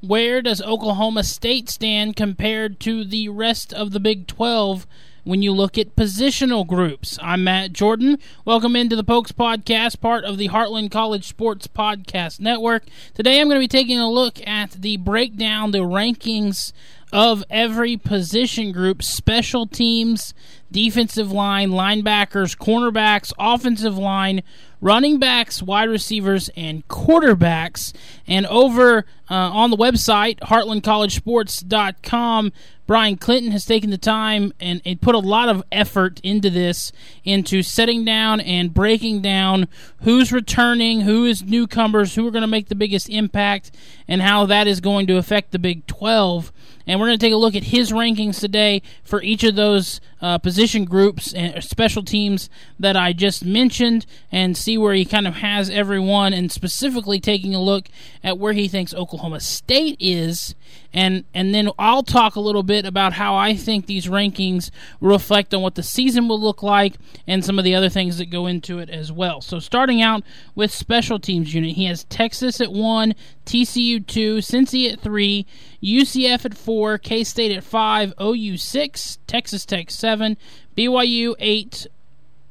where does Oklahoma State stand compared to the rest of the Big 12 when you look at positional groups? I'm Matt Jordan. Welcome into the Pokes Podcast, part of the Heartland College Sports Podcast Network. Today I'm going to be taking a look at the breakdown, the rankings of every position group, special teams, defensive line, linebackers, cornerbacks, offensive line, running backs, wide receivers, and quarterbacks. And over uh, on the website, heartlandcollegesports.com, Brian Clinton has taken the time and, and, put a lot of effort into this, into setting down and breaking down who's returning, who is newcomers, who are going to make the biggest impact, and how that is going to affect the Big 12 and we're going to take a look at his rankings today for each of those uh, position groups and special teams that I just mentioned, and see where he kind of has everyone, and specifically taking a look at where he thinks Oklahoma State is, and and then I'll talk a little bit about how I think these rankings reflect on what the season will look like, and some of the other things that go into it as well. So starting out with special teams unit, he has Texas at one, TCU two, Cincy at three. UCF at 4, K State at 5, OU 6, Texas Tech 7, BYU 8,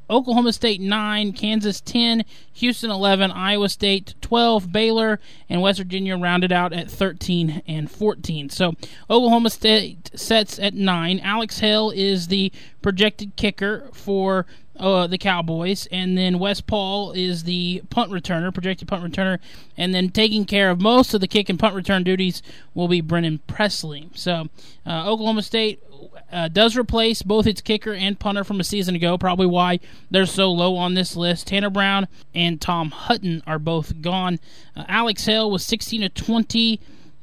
Oklahoma State 9, Kansas 10, Houston 11, Iowa State 12, Baylor, and West Virginia rounded out at 13 and 14. So Oklahoma State sets at 9. Alex Hale is the projected kicker for uh, the Cowboys, and then Wes Paul is the punt returner, projected punt returner, and then taking care of most of the kick and punt return duties will be Brennan Presley. So uh, Oklahoma State uh, does replace both its kicker and punter from a season ago, probably why they're so low on this list. Tanner Brown and Tom Hutton are both gone. Uh, Alex Hale was 16 to 20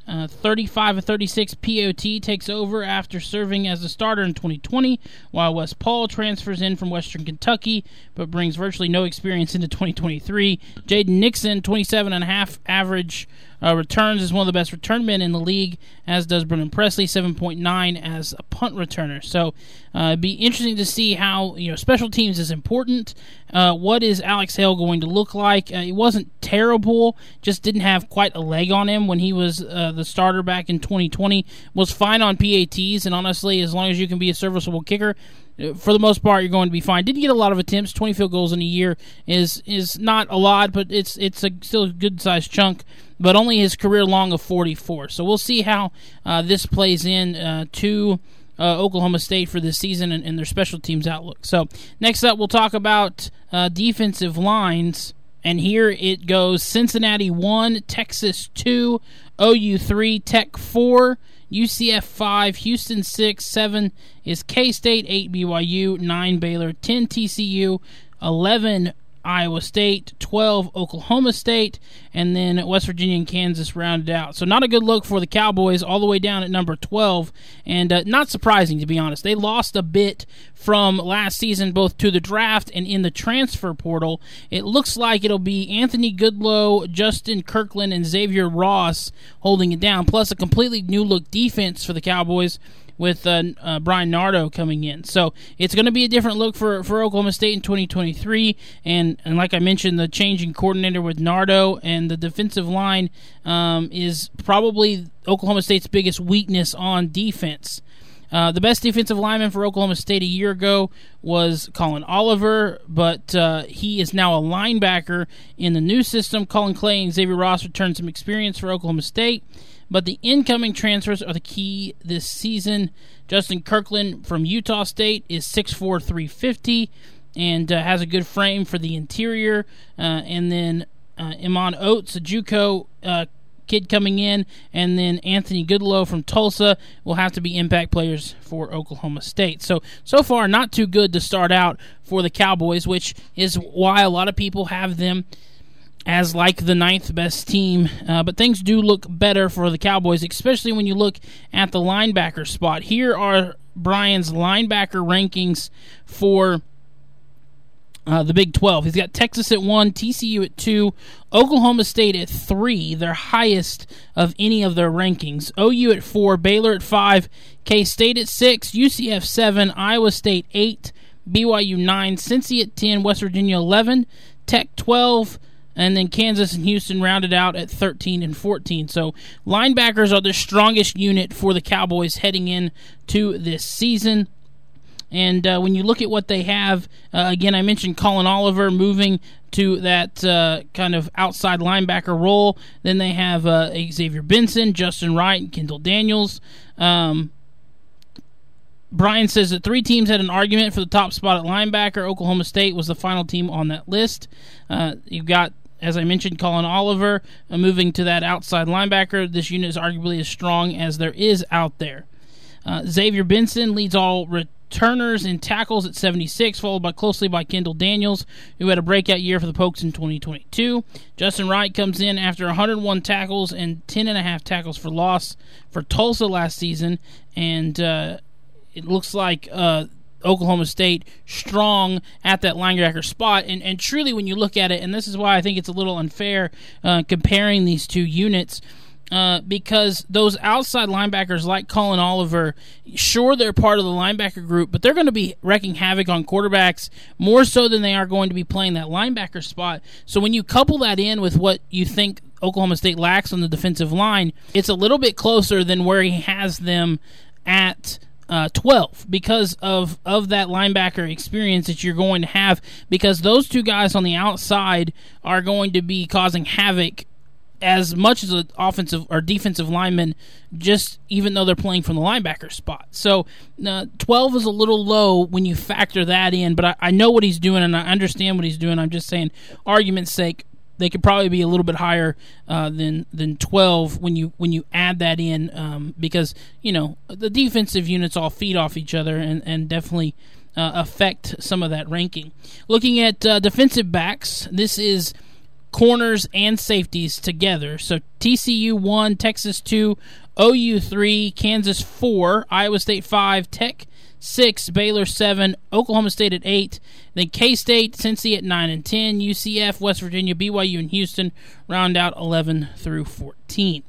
uh, 35 of 36 PAT takes over after serving as a starter in 2020, while Wes Paul transfers in from Western Kentucky but brings virtually no experience into 2023. Jaden Nixon, 27 and a half average uh, returns is one of the best return men in the league, as does Brennan Presley, 7.9 as a punt returner. So uh, it'd be interesting to see how you know special teams is important. Uh, what is Alex Hale going to look like? Uh, it wasn't terrible, just didn't have quite a leg on him when he was uh, the starter back in 2020. Was fine on PATs, and honestly, as long as you can be a serviceable kicker, for the most part, you're going to be fine. Didn't get a lot of attempts. 20 field goals in a year is is not a lot, but it's it's a, still a good sized chunk. But only his career long of 44. So we'll see how uh, this plays in uh, to uh, Oklahoma State for this season and, and, their special teams outlook. So next up, we'll talk about uh, defensive lines. And here it goes: Cincinnati one, Texas two, OU three, Tech four. UCF 5, Houston 6, 7 is K State, 8 BYU, 9 Baylor, 10 TCU, 11 Iowa State, 12 Oklahoma State, and then West Virginia and Kansas rounded out. So not a good look for the Cowboys all the way down at number 12, and uh, not surprising to be honest. They lost a bit from last season both to the draft and in the transfer portal. It looks like it'll be Anthony Goodlow, Justin Kirkland, and Xavier Ross holding it down, plus a completely new look defense for the Cowboys with uh, uh, Bryan Nardo coming in. So it's going to be a different look for, for Oklahoma State in 2023. And, and like I mentioned, the changing coordinator with Nardo and the defensive line um, is probably Oklahoma State's biggest weakness on defense. Uh, the best defensive lineman for Oklahoma State a year ago was Collin Oliver, but uh, he is now a linebacker in the new system. Collin Clay and Xavier Ross returned some experience for Oklahoma State. But the incoming transfers are the key this season. Justin Kirkland from Utah State is 6'4", 350 and uh, has a good frame for the interior. Uh, and then uh, Iman Oates, a JUCO uh, kid coming in, and then Anthony Goodlow from Tulsa will have to be impact players for Oklahoma State. So so far, not too good to start out for the Cowboys, which is why a lot of people have them as like the ninth best team, uh, but things do look better for the Cowboys, especially when you look at the linebacker spot. Here are Brian's linebacker rankings for uh, the Big 12. He's got Texas at 1, TCU at 2, Oklahoma State at 3, their highest of any of their rankings. OU at 4, Baylor at 5, K State at 6, UCF 7, Iowa State 8, BYU 9, Cincy at 10, West Virginia 11, Tech 12, and then Kansas and Houston rounded out at 13 and 14. So linebackers are the strongest unit for the Cowboys heading in to this season. And uh, when you look at what they have, uh, again, I mentioned Collin Oliver moving to that uh, kind of outside linebacker role. Then they have uh, Xavier Benson, Justin Wright, and Kendal Daniels. Um, Brian says that three teams had an argument for the top spot at linebacker. Oklahoma State was the final team on that list. Uh, you've got, as I mentioned, Collin Oliver uh, moving to that outside linebacker. This unit is arguably as strong as there is out there. Uh, Xavier Benson leads all returners and tackles at 76, followed by closely by Kendal Daniels, who had a breakout year for the Pokes in 2022. Justin Wright comes in after 101 tackles and 10 and a half tackles for loss for Tulsa last season, and uh, it looks like uh, Oklahoma State strong at that linebacker spot. And, and truly, when you look at it, and this is why I think it's a little unfair uh, comparing these two units. Uh, because those outside linebackers like Collin Oliver, sure they're part of the linebacker group, but they're going to be wrecking havoc on quarterbacks more so than they are going to be playing that linebacker spot. So when you couple that in with what you think Oklahoma State lacks on the defensive line, it's a little bit closer than where he has them at uh, 12 because of of that linebacker experience that you're going to have because those two guys on the outside are going to be causing havoc as much as an offensive or defensive lineman just even though they're playing from the linebacker spot. So uh, 12 is a little low when you factor that in but I, I know what he's doing and i understand what he's doing. I'm just saying argument's sake they could probably be a little bit higher uh, than than 12 when you when you add that in um, because you know the defensive units all feed off each other and and definitely uh, affect some of that ranking. Looking at uh, defensive backs, this is corners and safeties together. So TCU one, Texas two, OU three, Kansas four, Iowa State five, Tech six, Baylor seven, Oklahoma State at eight, then K State, Cincy at nine and ten, UCF, West Virginia, BYU, and Houston round out eleven through fourteen.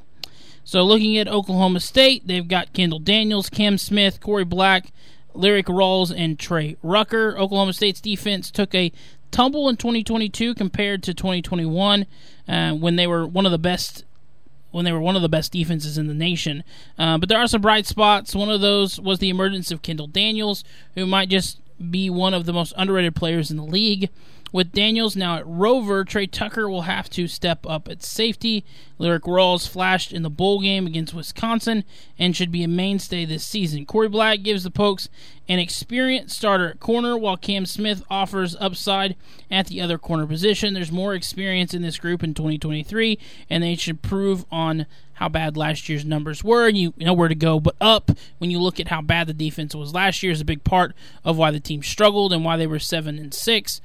So looking at Oklahoma State, they've got Kendal Daniels, Cam Smith, Korie Black, Lyrik Rawls, and Trey Rucker. Oklahoma State's defense took a tumble in 2022 compared to 2021 uh, when they were one of the best when they were one of the best defenses in the nation. Uh, but there are some bright spots. One of those was the emergence of Kendal Daniels, who might just be one of the most underrated players in the league. With Daniels now at Rover, Trey Rucker will have to step up at safety. Lyrik Rawls flashed in the bowl game against Wisconsin and should be a mainstay this season. Korie Black gives the Pokes an experienced starter at corner, while Cam Smith offers upside at the other corner position. There's more experience in this group in 2023, and they should prove on how bad last year's numbers were, and you know where to go but up when you look at how bad the defense was last year is a big part of why the team struggled and why they were seven and six.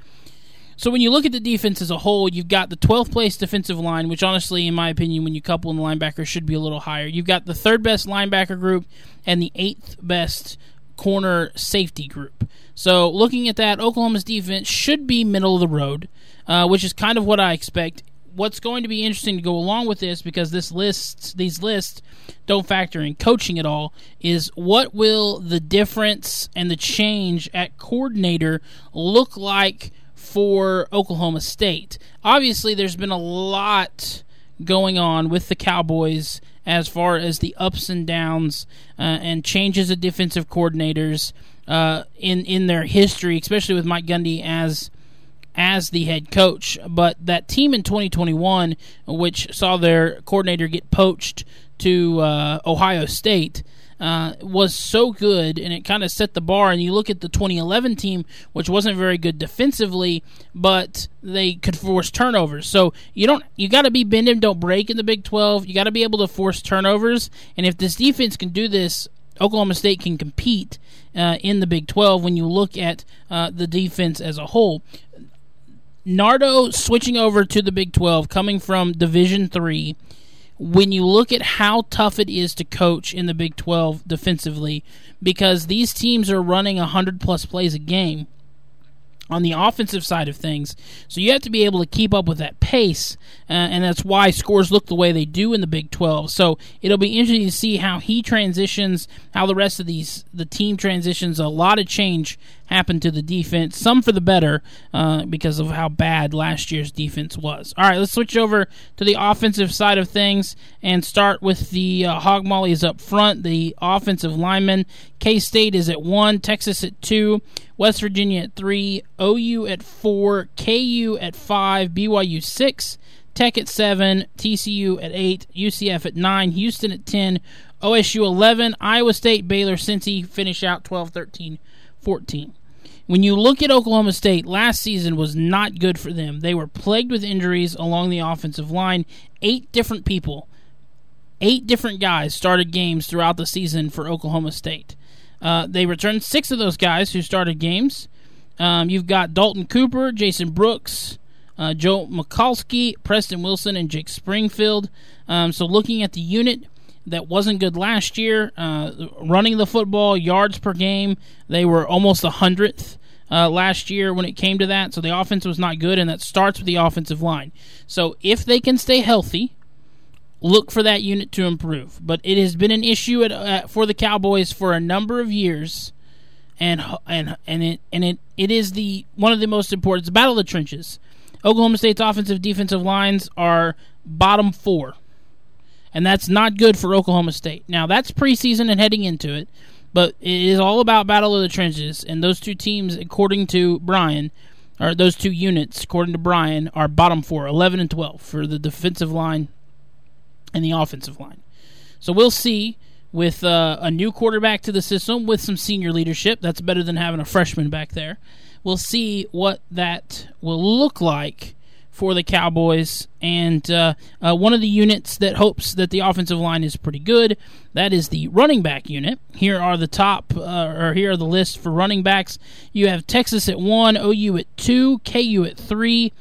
So when you look at the defense as a whole, you've got the 12th place defensive line, which honestly, in my opinion, when you couple in the linebackers, should be a little higher. You've got the third best linebacker group and the eighth best corner safety group. So looking at that, Oklahoma's defense should be middle of the road, uh, which is kind of what I expect. What's going to be interesting to go along with this, because this list, these lists don't factor in coaching at all, is what will the difference and the change at coordinator look like for Oklahoma State? Obviously, there's been a lot going on with the Cowboys as far as the ups and downs uh, and changes of defensive coordinators uh, in in their history, especially with Mike Gundy as as the head coach. But that team in 2021, which saw their coordinator get poached to uh, Ohio State, uh, was so good, and it kind of set the bar. And you look at the 2011 team, which wasn't very good defensively, but they could force turnovers. So you don't you got to be bend and don't break in the Big 12. You got to be able to force turnovers, and if this defense can do this, Oklahoma State can compete uh, in the Big 12 when you look at uh, the defense as a whole. Nardo switching over to the Big 12, coming from Division Three when you look at how tough it is to coach in the Big 12 defensively, because these teams are running 100 plus plays a game on the offensive side of things. So you have to be able to keep up with that pace, uh, and that's why scores look the way they do in the Big 12. So it'll be interesting to see how he transitions, how the rest of these the team transitions. A lot of change happen to the defense. Some for the better uh, because of how bad last year's defense was. All right, let's switch over to the offensive side of things and start with the uh, Hog Mollies up front. The offensive linemen. K State is at one, Texas at two, West Virginia at three, OU at four, KU at five, BYU six. Tech at 7, TCU at 8, UCF at 9, Houston at 10, OSU 11, Iowa State, Baylor, Cincy finish out 12 13 14. When you look at Oklahoma State, last season was not good for them. They were plagued with injuries along the offensive line. Eight different people, eight different guys started games throughout the season for Oklahoma State. Uh, they returned six of those guys who started games. Um, you've got Dalton Cooper, Jason Brooks, uh, Joe Michalski, Preston Wilson, and Jake Springfield. Um, so looking at the unit, that wasn't good last year. Uh, running the football, yards per game, they were almost a hundredth uh, last year when it came to that. So the offense was not good, and that starts with the offensive line. So if they can stay healthy, look for that unit to improve. But it has been an issue at, uh, for the Cowboys for a number of years, and and and it and it it is the one of the most important. It's the battle of the trenches. Oklahoma State's offensive defensive lines are bottom four and that's not good for Oklahoma State. Now that's preseason and heading into it, but it is all about battle of the trenches, and those two teams, according to Brian, or those two units, according to Brian, are bottom four, 11 and 12 for the defensive line and the offensive line. So we'll see with uh, a new quarterback to the system with some senior leadership. That's better than having a freshman back there. We'll see what that will look like for the Cowboys. And uh, uh, one of the units that hopes that the offensive line is pretty good, that is the running back unit. Here are the top, uh, or here are the lists for running backs. You have Texas at one, OU at two, KU at three.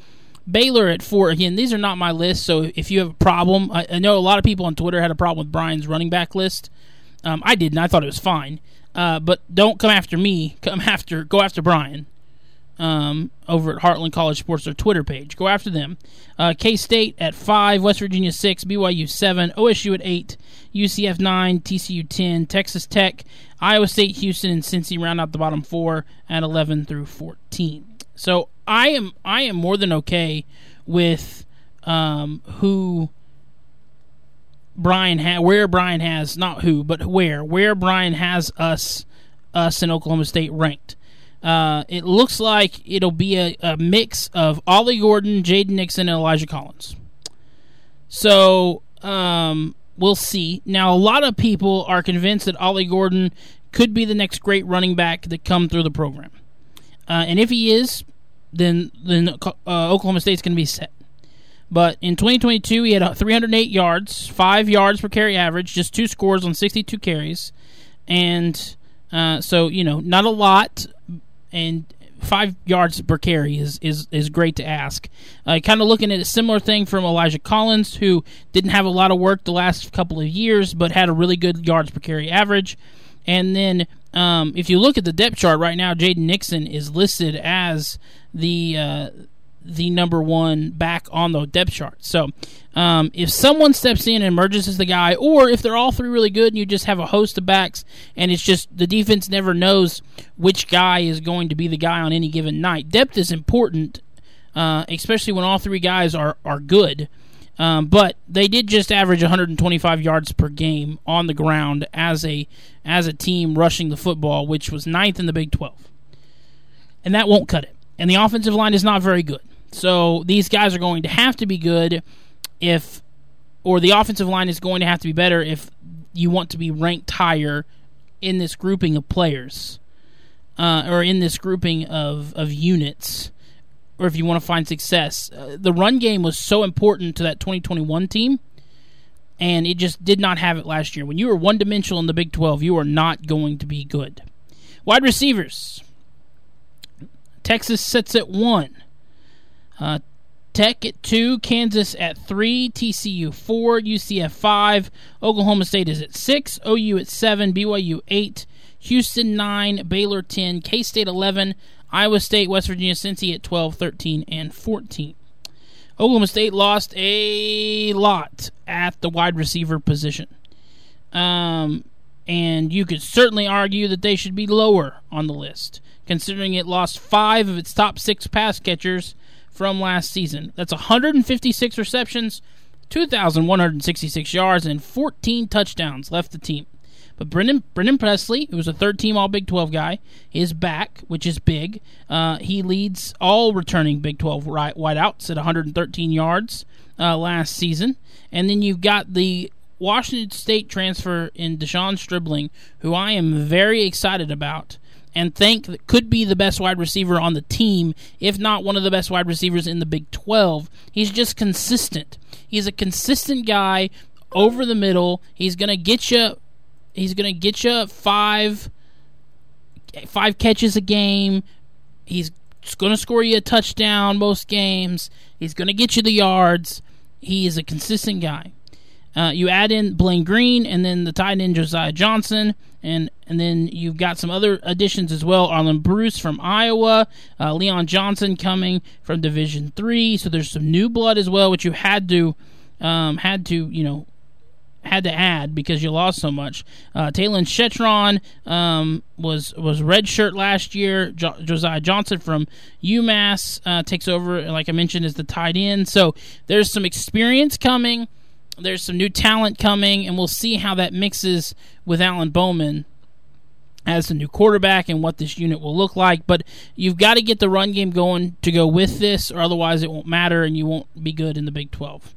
Baylor at four. Again, these are not my list, so if you have a problem, I, I know a lot of people on Twitter had a problem with Brian's running back list. Um, I didn't. I thought it was fine. Uh, but don't come after me. Come after, go after Brian um, over at Heartland College Sports, their Twitter page. Go after them. Uh, K State at 5, West Virginia 6, BYU 7, OSU at 8, UCF 9, TCU 10, Texas Tech, Iowa State, Houston, and Cincy round out the bottom four at 11 through 14. So I am I am more than okay with um, who Brian ha- where Brian has not who but where where Brian has us us in Oklahoma State ranked. Uh, it looks like it'll be a, a mix of Ollie Gordon, Jaden Nixon, and Elijah Collins. So um, we'll see. Now, a lot of people are convinced that Ollie Gordon could be the next great running back that come through the program, uh, and if he is, then then uh, Oklahoma State's going to be set. But in 2022, he had 308 yards, five yards per carry average, just two scores on 62 carries, and uh, so you know not a lot and five yards per carry is is, is great to ask. Uh, kind of looking at a similar thing from Elijah Collins, who didn't have a lot of work the last couple of years, but had a really good yards per carry average. And then um, if you look at the depth chart right now, Jaden Nixon is listed as the uh, the number one back on the depth chart. So um, if someone steps in and emerges as the guy, or if they're all three really good and you just have a host of backs and it's just the defense never knows which guy is going to be the guy on any given night, depth is important, uh, especially when all three guys are, are good. Um, but they did just average 125 yards per game on the ground as a as a team rushing the football, which was ninth in the Big 12, and that won't cut it. And the offensive line is not very good. So these guys are going to have to be good if, or the offensive line is going to have to be better if you want to be ranked higher in this grouping of players, uh, or in this grouping of of units, or if you want to find success. Uh, the run game was so important to that 2021 team, and it just did not have it last year. When you are one dimensional in the Big 12, you are not going to be good. Wide receivers. Texas sits at one. Uh, Tech at two, Kansas at three, TCU four, UCF five, Oklahoma State is at six, OU at seven, BYU eight, Houston nine, Baylor ten, K State eleven, Iowa State, West Virginia, Cincy at 12, 13, and 14. Oklahoma State lost a lot at the wide receiver position. Um, and you could certainly argue that they should be lower on the list, considering it lost five of its top six pass catchers from last season. That's 156 receptions, 2,166 yards, and 14 touchdowns left the team. But Brendan, Brendan Presley, who was a third team All Big 12 guy, is back, which is big. Uh, he leads all returning Big 12 right, wideouts at 113 yards uh, last season. And then you've got the Washington State transfer in De'Zhaun Stribling, who I am very excited about and think could be the best wide receiver on the team, if not one of the best wide receivers in the Big 12. He's just consistent. He's a consistent guy over the middle. He's going to get you he's going to get you 5 5 catches a game. He's going to score you a touchdown most games. He's going to get you the yards. He is a consistent guy. Uh, you add in Blaine Green and then the tight end Josiah Johnson, and and then you've got some other additions as well. Arlen Bruce from Iowa, uh, Leon Johnson coming from Division Three. So there's some new blood as well, which you had to um, had to you know had to add because you lost so much. Uh, Talyn Shettron um, was was redshirt last year. Jo- Josiah Johnson from UMass uh, takes over, like I mentioned, as the tight end. So there's some experience coming. There's some new talent coming, and we'll see how that mixes with Alan Bowman as the new quarterback and what this unit will look like. But you've got to get the run game going to go with this, or otherwise it won't matter and you won't be good in the Big 12.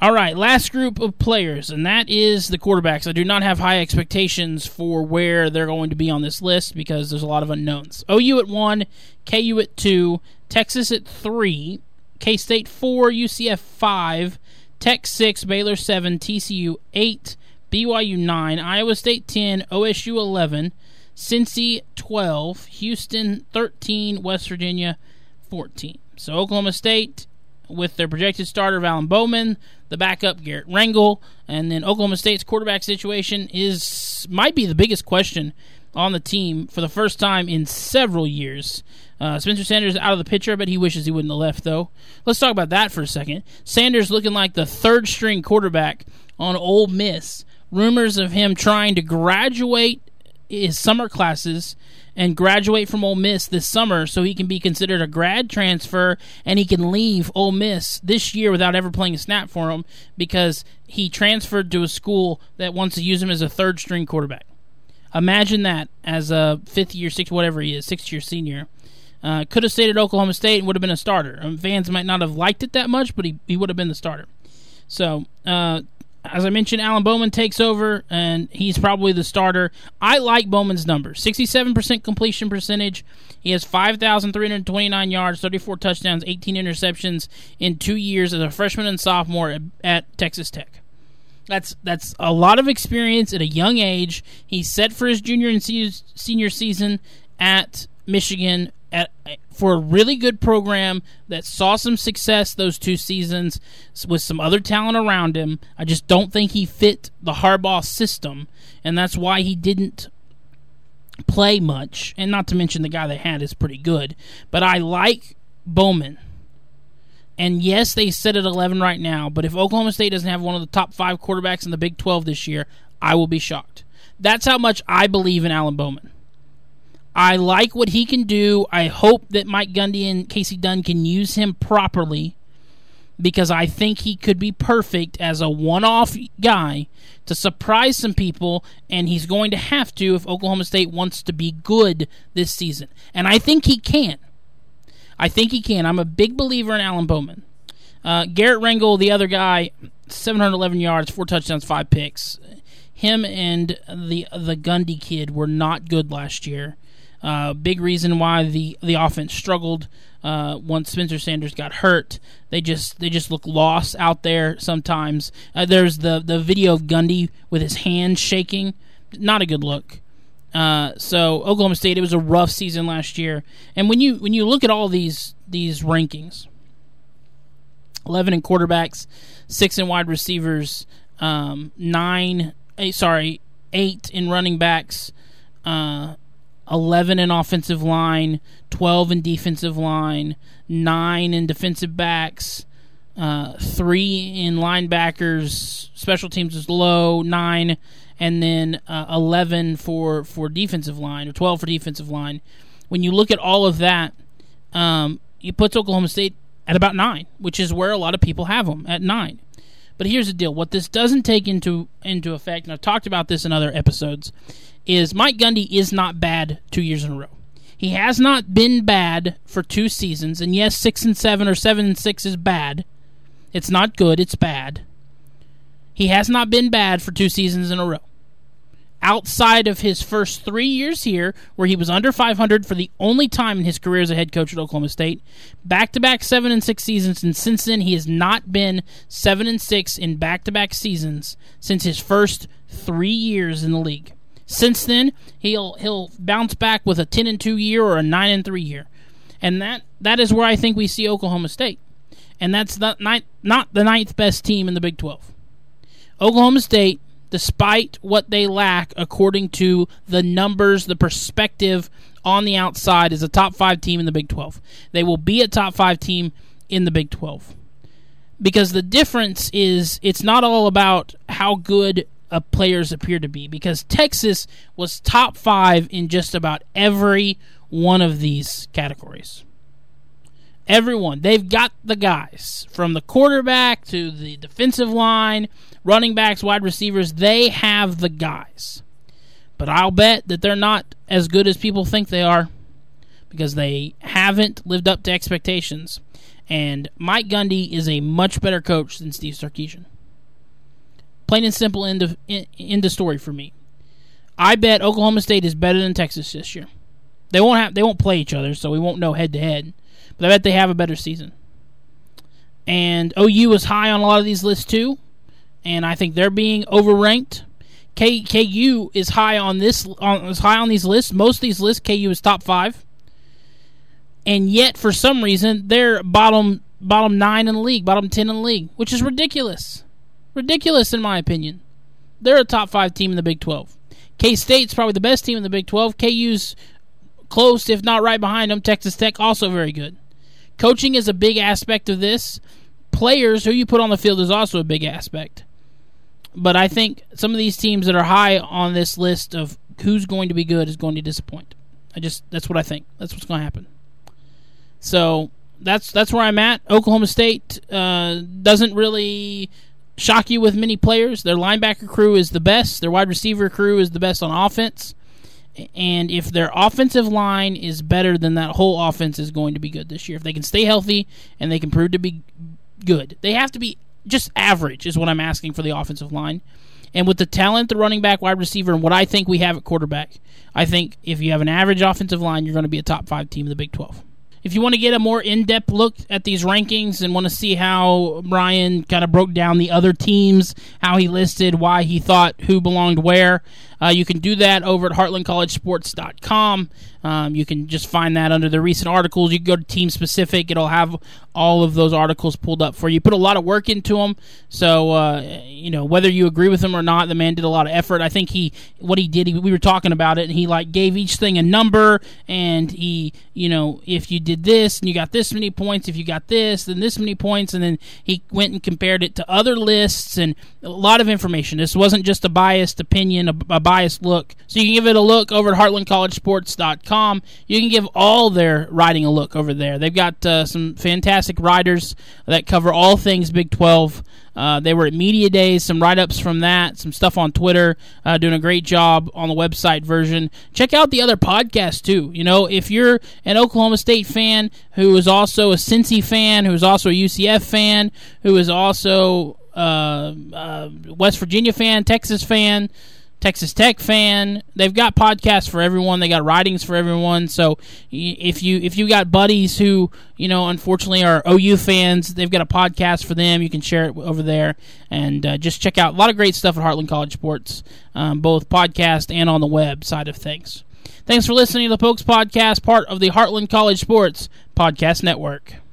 All right, last group of players, and that is the quarterbacks. I do not have high expectations for where they're going to be on this list because there's a lot of unknowns. OU at one, KU at two, Texas at three, K State four, UCF five, Tech 6, Baylor 7, TCU 8, BYU 9, Iowa State 10, OSU 11, Cincy 12, Houston 13, West Virginia 14. So Oklahoma State with their projected starter of Alan Bowman, the backup Garrett Rangel, and then Oklahoma State's quarterback situation is might be the biggest question on the team for the first time in several years. Uh, Spencer Sanders out of the picture, but he wishes he wouldn't have left, though. Let's talk about that for a second. Sanders looking like the third string quarterback on Ole Miss. Rumors of him trying to graduate his summer classes and graduate from Ole Miss this summer so he can be considered a grad transfer and he can leave Ole Miss this year without ever playing a snap for him because he transferred to a school that wants to use him as a third string quarterback. Imagine that as a fifth year, sixth, whatever he is, sixth year senior. Uh, could have stayed at Oklahoma State and would have been a starter. Um, fans might not have liked it that much, but he, he would have been the starter. So, uh, as I mentioned, Alan Bowman takes over, and he's probably the starter. I like Bowman's numbers 67% completion percentage. He has 5,329 yards, 34 touchdowns, 18 interceptions in two years as a freshman and sophomore at, at Texas Tech. That's that's a lot of experience at a young age. He's set for his junior and senior season at Michigan at for a really good program that saw some success those two seasons with some other talent around him. I just don't think he fit the Harbaugh system, and that's why he didn't play much. And not to mention the guy they had is pretty good. But I like Bowman. And yes, they sit at 11 right now, but if Oklahoma State doesn't have one of the top five quarterbacks in the Big 12 this year, I will be shocked. That's how much I believe in Alan Bowman. I like what he can do. I hope that Mike Gundy and Kasey Dunn can use him properly because I think he could be perfect as a one off guy to surprise some people, and he's going to have to if Oklahoma State wants to be good this season. And I think he can. I think he can. I'm a big believer in Alan Bowman. Uh, Garrett Rangel, the other guy, 711 yards, four touchdowns, five picks. Him and the the Gundy kid were not good last year. Uh, big reason why the the offense struggled uh, once Spencer Sanders got hurt. They just they just look lost out there sometimes. Uh, there's the the video of Gundy with his hands shaking. Not a good look. Uh, so Oklahoma State, it was a rough season last year. And when you when you look at all these these rankings, eleven in quarterbacks, six in wide receivers, um, nine, eight, sorry, eight in running backs, uh, eleven in offensive line, twelve in defensive line, nine in defensive backs. uh, three in linebackers. Special teams is low, nine, and then uh, 11 for, for defensive line, or 12 for defensive line. When you look at all of that, um, it puts Oklahoma State at about nine, which is where a lot of people have them at nine. But here's the deal: what this doesn't take into into effect, and I've talked about this in other episodes, is Mike Gundy is not bad two years in a row. He has not been bad for two seasons, and yes, six and seven or seven and six is bad. It's not good; it's bad. He has not been bad for two seasons in a row outside of his first three years here, where he was under 500 for the only time in his career as a head coach at Oklahoma State, back to back seven and six seasons, and since then he has not been seven and six in back to back seasons since his first three years in the league. Since then, he'll he'll bounce back with a 10 and two year or a nine and three year, and that that is where I think we see Oklahoma State, and that's not not the ninth best team in the Big 12. Oklahoma State despite what they lack, according to the numbers, the perspective on the outside, is a top five team in the Big 12. They will be a top five team in the Big 12. Because the difference is it's not all about how good players appear to be, because Texas was top five in just about every one of these categories. Everyone. They've got the guys from the quarterback to the defensive line running backs, wide receivers, they have the guys. But I'll bet that they're not as good as people think they are because they haven't lived up to expectations. And Mike Gundy is a much better coach than Steve Sarkisian. Plain and simple end of end of story for me. I bet Oklahoma State is better than Texas this year. They won't have they won't play each other, so we won't know head to head. But I bet they have a better season. And OU is high on a lot of these lists too and I think they're being overranked. K, KU is high on this on is high on these lists. Most of these lists, KU is top five, and yet for some reason they're bottom bottom nine in the league, bottom ten in the league, which is ridiculous, ridiculous in my opinion. They're a top five team in the Big Twelve. K State's probably the best team in the Big Twelve. KU's close, if not right behind them. Texas Tech also very good. Coaching is a big aspect of this. Players who you put on the field is also a big aspect. But I think some of these teams that are high on this list of who's going to be good is going to disappoint. I just that's what I think. That's what's going to happen. So that's that's where I'm at. Oklahoma State uh, doesn't really shock you with many players. Their linebacker crew is the best. Their wide receiver crew is the best on offense. And if their offensive line is better, then that whole offense is going to be good this year. If they can stay healthy and they can prove to be good, they have to be just average is what I'm asking for the offensive line. And with the talent, the running back, wide receiver, and what I think we have at quarterback, I think if you have an average offensive line, you're going to be a top five team in the Big 12. If you want to get a more in depth look at these rankings and want to see how Brian kind of broke down the other teams, how he listed why he thought who belonged where, uh, you can do that over at heartlandcollegesports.com. Um, you can just find that under the recent articles. You can go to team specific; it'll have all of those articles pulled up for you. Put a lot of work into them, so uh, you know whether you agree with him or not. The man did a lot of effort. I think he what he did. He, we were talking about it, and he like gave each thing a number, and he you know if you did this and you got this many points, if you got this, then this many points, and then he went and compared it to other lists and a lot of information. This wasn't just a biased opinion, a, a biased look. So you can give it a look over at heartlandcollegesports.com. You can give all their writing a look over there. They've got uh, some fantastic writers that cover all things Big 12. Uh, they were at Media Days, some write ups from that, some stuff on Twitter, uh, doing a great job on the website version. Check out the other podcasts too. You know, if you're an Oklahoma State fan who is also a Cincy fan, who is also a UCF fan, who is also uh, uh, West Virginia fan, Texas fan, Texas Tech fan. They've got podcasts for everyone. They got writings for everyone. So if you if you got buddies who you know unfortunately are OU fans, they've got a podcast for them. You can share it over there and uh, just check out a lot of great stuff at Heartland College Sports, um, both podcast and on the web side of things. Thanks for listening to the Pokes Podcast, part of the Heartland College Sports Podcast Network.